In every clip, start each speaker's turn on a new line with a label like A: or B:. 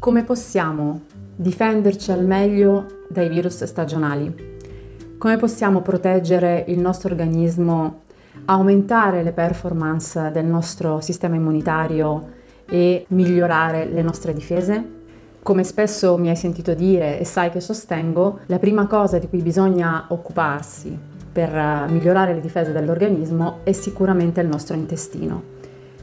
A: Come possiamo difenderci al meglio dai virus stagionali? Come possiamo proteggere il nostro organismo, aumentare le performance del nostro sistema immunitario e migliorare le nostre difese? Come spesso mi hai sentito dire e sai che sostengo, la prima cosa di cui bisogna occuparsi per migliorare le difese dell'organismo è sicuramente il nostro intestino.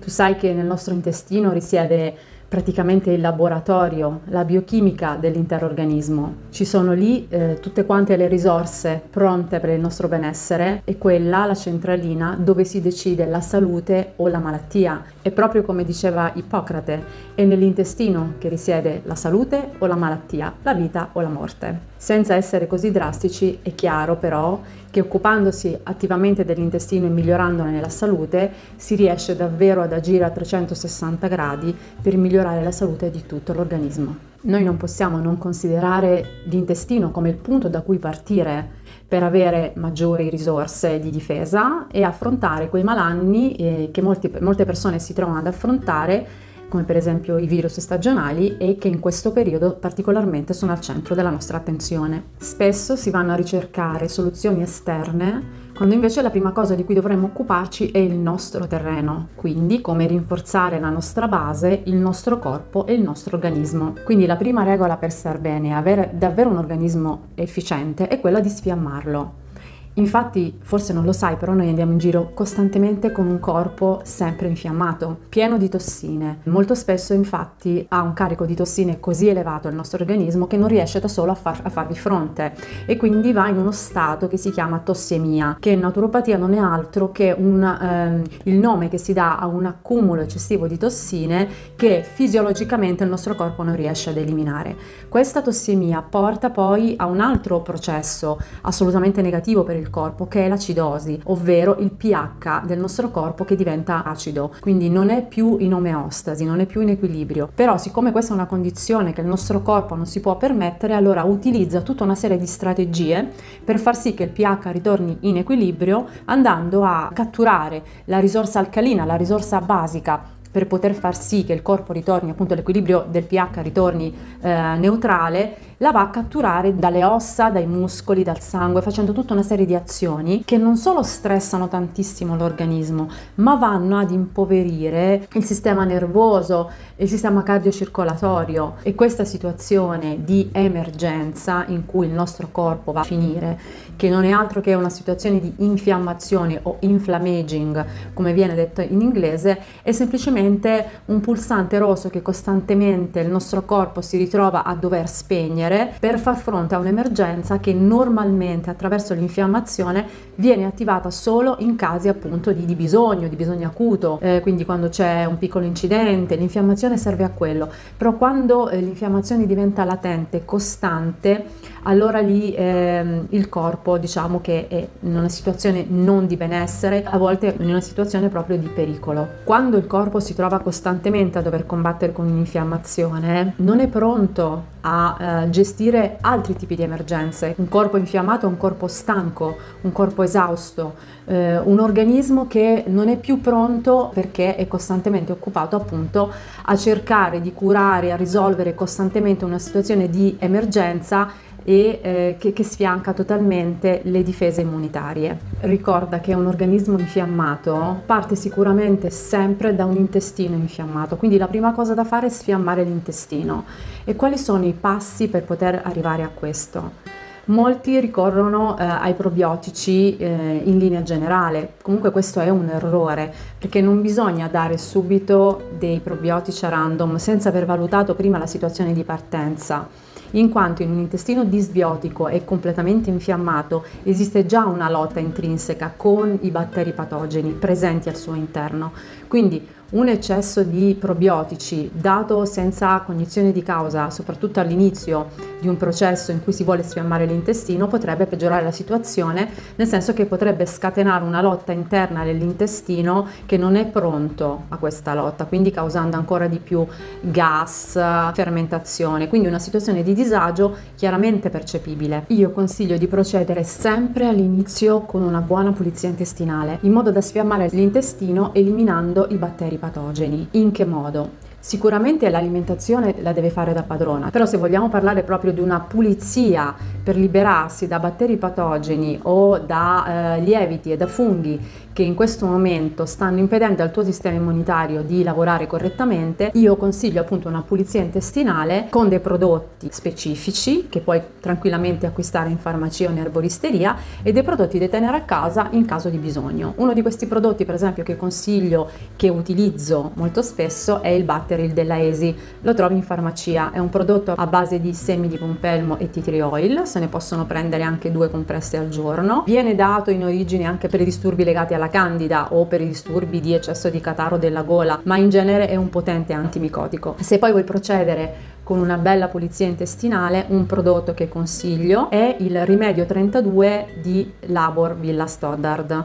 A: Tu sai che nel nostro intestino risiede praticamente il laboratorio, la biochimica dell'intero organismo. Ci sono lì eh, tutte quante le risorse pronte per il nostro benessere e quella, la centralina, dove si decide la salute o la malattia. E proprio come diceva Ippocrate, è nell'intestino che risiede la salute o la malattia, la vita o la morte. Senza essere così drastici, è chiaro però che occupandosi attivamente dell'intestino e migliorandone la salute, si riesce davvero ad agire a 360 gradi per migliorare la salute di tutto l'organismo. Noi non possiamo non considerare l'intestino come il punto da cui partire per avere maggiori risorse di difesa e affrontare quei malanni eh, che molte persone si trovano ad affrontare come per esempio i virus stagionali e che in questo periodo particolarmente sono al centro della nostra attenzione. Spesso si vanno a ricercare soluzioni esterne quando invece la prima cosa di cui dovremmo occuparci è il nostro terreno, quindi come rinforzare la nostra base, il nostro corpo e il nostro organismo. Quindi la prima regola per star bene e avere davvero un organismo efficiente è quella di sfiammarlo. Infatti, forse non lo sai, però noi andiamo in giro costantemente con un corpo sempre infiammato, pieno di tossine. Molto spesso, infatti, ha un carico di tossine così elevato il nostro organismo che non riesce da solo a, far, a farvi fronte e quindi va in uno stato che si chiama tossemia, che in naturopatia non è altro che un, ehm, il nome che si dà a un accumulo eccessivo di tossine che fisiologicamente il nostro corpo non riesce ad eliminare. Questa tossemia porta poi a un altro processo assolutamente negativo per il corpo che è l'acidosi, ovvero il pH del nostro corpo che diventa acido, quindi non è più in omeostasi, non è più in equilibrio. Però siccome questa è una condizione che il nostro corpo non si può permettere, allora utilizza tutta una serie di strategie per far sì che il pH ritorni in equilibrio andando a catturare la risorsa alcalina, la risorsa basica per poter far sì che il corpo ritorni appunto l'equilibrio del pH ritorni eh, neutrale la va a catturare dalle ossa, dai muscoli, dal sangue, facendo tutta una serie di azioni che non solo stressano tantissimo l'organismo, ma vanno ad impoverire il sistema nervoso, il sistema cardiocircolatorio e questa situazione di emergenza in cui il nostro corpo va a finire, che non è altro che una situazione di infiammazione o inflammaging, come viene detto in inglese, è semplicemente un pulsante rosso che costantemente il nostro corpo si ritrova a dover spegnere per far fronte a un'emergenza che normalmente attraverso l'infiammazione viene attivata solo in casi appunto di, di bisogno, di bisogno acuto, eh, quindi quando c'è un piccolo incidente, l'infiammazione serve a quello, però quando eh, l'infiammazione diventa latente, costante, allora lì eh, il corpo diciamo che è in una situazione non di benessere, a volte in una situazione proprio di pericolo. Quando il corpo si trova costantemente a dover combattere con un'infiammazione, non è pronto a eh, gestire altri tipi di emergenze. Un corpo infiammato è un corpo stanco, un corpo esausto, eh, un organismo che non è più pronto perché è costantemente occupato appunto a cercare di curare, a risolvere costantemente una situazione di emergenza e eh, che, che, sfianca totalmente le difese immunitarie. Ricorda che un organismo infiammato parte sicuramente sempre da un intestino infiammato, quindi la prima cosa da fare è sfiammare l'intestino. E quali sono i passi per poter arrivare a questo? Molti ricorrono eh, ai probiotici eh, in linea generale, comunque questo è un errore perché non bisogna dare subito dei probiotici a random senza aver valutato prima la situazione di partenza in quanto in un intestino disbiotico e completamente infiammato esiste già una lotta intrinseca con i batteri patogeni presenti al suo interno. Quindi un eccesso di probiotici dato senza cognizione di causa, soprattutto all'inizio di un processo in cui si vuole sfiammare l'intestino, potrebbe peggiorare la situazione, nel senso che potrebbe scatenare una lotta interna dell'intestino che non è pronto a questa lotta, quindi causando ancora di più gas, fermentazione, quindi una situazione di disagio chiaramente percepibile. Io consiglio di procedere sempre all'inizio con una buona pulizia intestinale, in modo da sfiammare l'intestino eliminando i batteri patogeni. In che modo? Sicuramente l'alimentazione la deve fare da padrona, però se vogliamo parlare proprio di una pulizia per liberarsi da batteri patogeni o da eh, lieviti e da funghi che in questo momento stanno impedendo al tuo sistema immunitario di lavorare correttamente, io consiglio appunto una pulizia intestinale con dei prodotti specifici che puoi tranquillamente acquistare in farmacia o in erboristeria e dei prodotti da tenere a casa in caso di bisogno. Uno di questi prodotti per esempio che consiglio, che utilizzo molto spesso è il Batteril della Esi, lo trovi in farmacia, è un prodotto a base di semi di pompelmo e tea tree oil, se ne possono prendere anche due compresse al giorno, viene dato in origine anche per i disturbi legati alla candida o per i disturbi di eccesso di catarro della gola, ma in genere è un potente antimicotico. Se poi vuoi procedere con una bella pulizia intestinale, un prodotto che consiglio è il Rimedio 32 di Labor Villa Stoddard.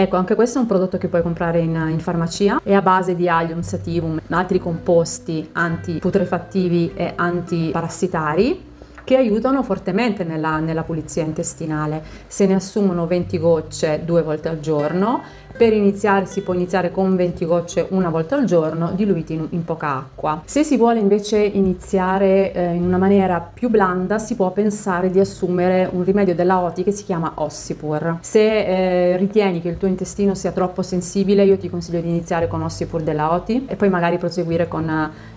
A: Ecco, anche questo è un prodotto che puoi comprare in, in farmacia, è a base di Allium sativum, altri composti antiputrefattivi e antiparassitari che aiutano fortemente nella, nella pulizia intestinale. Se ne assumono 20 gocce due volte al giorno per iniziare si può iniziare con 20 gocce una volta al giorno diluiti in, in poca acqua. Se si vuole invece iniziare eh, in una maniera più blanda si può pensare di assumere un rimedio della OTI che si chiama Ossipur. Se eh, ritieni che il tuo intestino sia troppo sensibile io ti consiglio di iniziare con Ossipur della OTI e poi magari proseguire con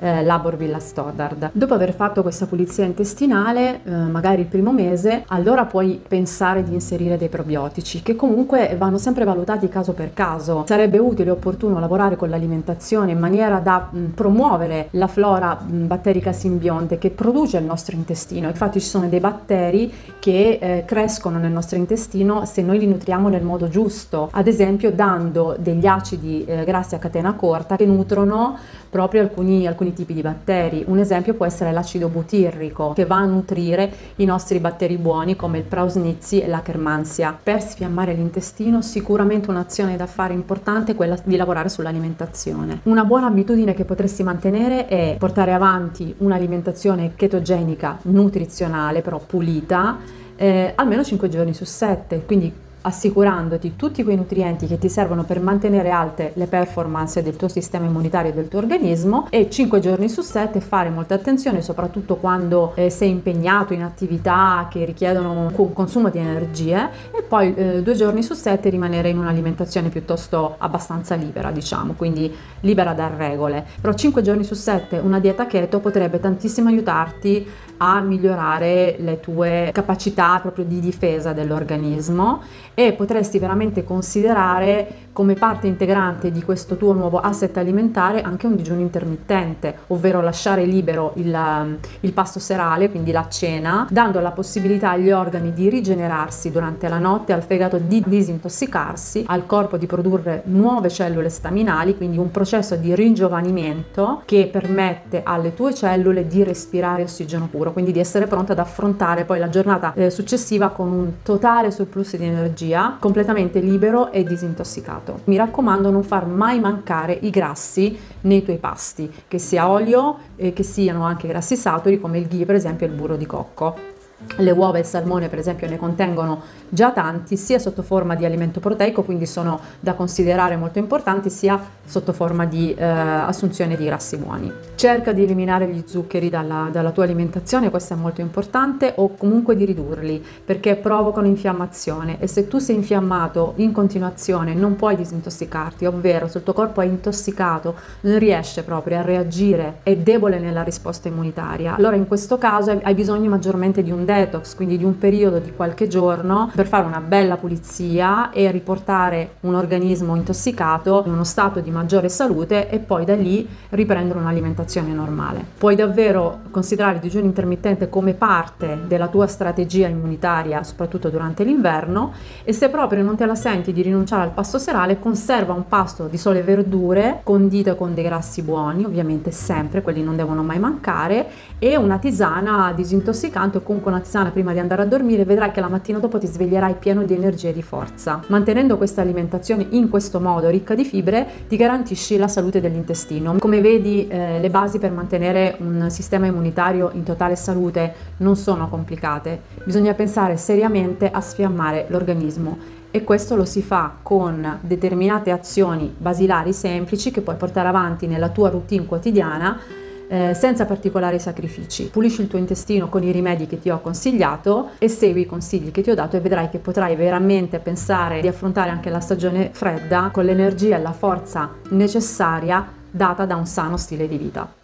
A: eh, Labor Villa Stoddard. Dopo aver fatto questa pulizia intestinale, eh, magari il primo mese, allora puoi pensare di inserire dei probiotici che comunque vanno sempre valutati caso per caso sarebbe utile e opportuno lavorare con l'alimentazione in maniera da mh, promuovere la flora mh, batterica simbionte che produce il nostro intestino. Infatti ci sono dei batteri che eh, crescono nel nostro intestino se noi li nutriamo nel modo giusto, ad esempio dando degli acidi eh, grassi a catena corta che nutrono proprio alcuni, alcuni tipi di batteri. Un esempio può essere l'acido butirrico che va a nutrire i nostri batteri buoni come il Prausnitzi e la Kermansia. Per sfiammare l'intestino sicuramente un'azione da fare importante è quella di lavorare sull'alimentazione. Una buona abitudine che potresti mantenere è portare avanti un'alimentazione chetogenica nutrizionale però pulita eh, almeno 5 giorni su 7, quindi assicurandoti tutti quei nutrienti che ti servono per mantenere alte le performance del tuo sistema immunitario e del tuo organismo e 5 giorni su 7 fare molta attenzione soprattutto quando eh, sei impegnato in attività che richiedono un consumo di energie e poi eh, giorni su 7 rimanere in un'alimentazione piuttosto abbastanza libera diciamo quindi libera da regole. Però 5 giorni su 7 una dieta keto potrebbe tantissimo aiutarti a migliorare le tue capacità proprio di difesa dell'organismo e potresti veramente considerare come parte integrante di questo tuo nuovo asset alimentare anche un digiuno intermittente, ovvero lasciare libero il, il pasto serale, quindi la cena, dando la possibilità agli organi di rigenerarsi durante la notte, al fegato di disintossicarsi, al corpo di produrre nuove cellule staminali, quindi un processo di ringiovanimento che permette alle tue cellule di respirare ossigeno puro, quindi di essere pronta ad affrontare poi la giornata eh, successiva con un totale surplus di energia, completamente libero e disintossicato. Mi raccomando non far mai mancare i grassi nei tuoi pasti, che sia olio e che siano anche grassi saturi come il ghee per esempio e il burro di cocco. Le uova e il salmone per esempio ne contengono già tanti sia sotto forma di alimento proteico quindi sono da considerare molto importanti sia sotto forma di eh, assunzione di grassi buoni. Cerca di eliminare gli zuccheri dalla, dalla tua alimentazione, questo è molto importante, o comunque di ridurli perché provocano infiammazione e se tu sei infiammato in continuazione non puoi disintossicarti, ovvero se il tuo corpo è intossicato, non riesce proprio a reagire, è debole nella risposta immunitaria, allora in questo caso hai bisogno maggiormente di un detox, quindi di un periodo di qualche giorno per fare una bella pulizia e riportare un organismo intossicato in uno stato di maggiore salute e poi da lì riprendere un'alimentazione normale. Puoi davvero considerare il digiuno intermittente come parte della tua strategia immunitaria, soprattutto durante l'inverno, e se proprio non te la senti di rinunciare al pasto serale, conserva un pasto di sole verdure condito con dei grassi buoni, ovviamente sempre, quelli non devono mai mancare, e una tisana disintossicante o comunque una tisana prima di andare a dormire, vedrai che la mattina dopo ti sveglierai pieno di energia e di forza. Mantenendo questa alimentazione in questo modo, ricca di fibre, ti garantisci la salute dell'intestino. Come vedi, eh, le basi per mantenere un sistema immunitario in totale salute non sono complicate. Bisogna pensare seriamente a sfiammare l'organismo e questo lo si fa con determinate azioni basilari semplici che puoi portare avanti nella tua routine quotidiana eh, senza particolari sacrifici. Pulisci il tuo intestino con i rimedi che ti ho consigliato e segui i consigli che ti ho dato e vedrai che potrai veramente pensare di affrontare anche la stagione fredda con l'energia e la forza necessaria data da un sano stile di vita.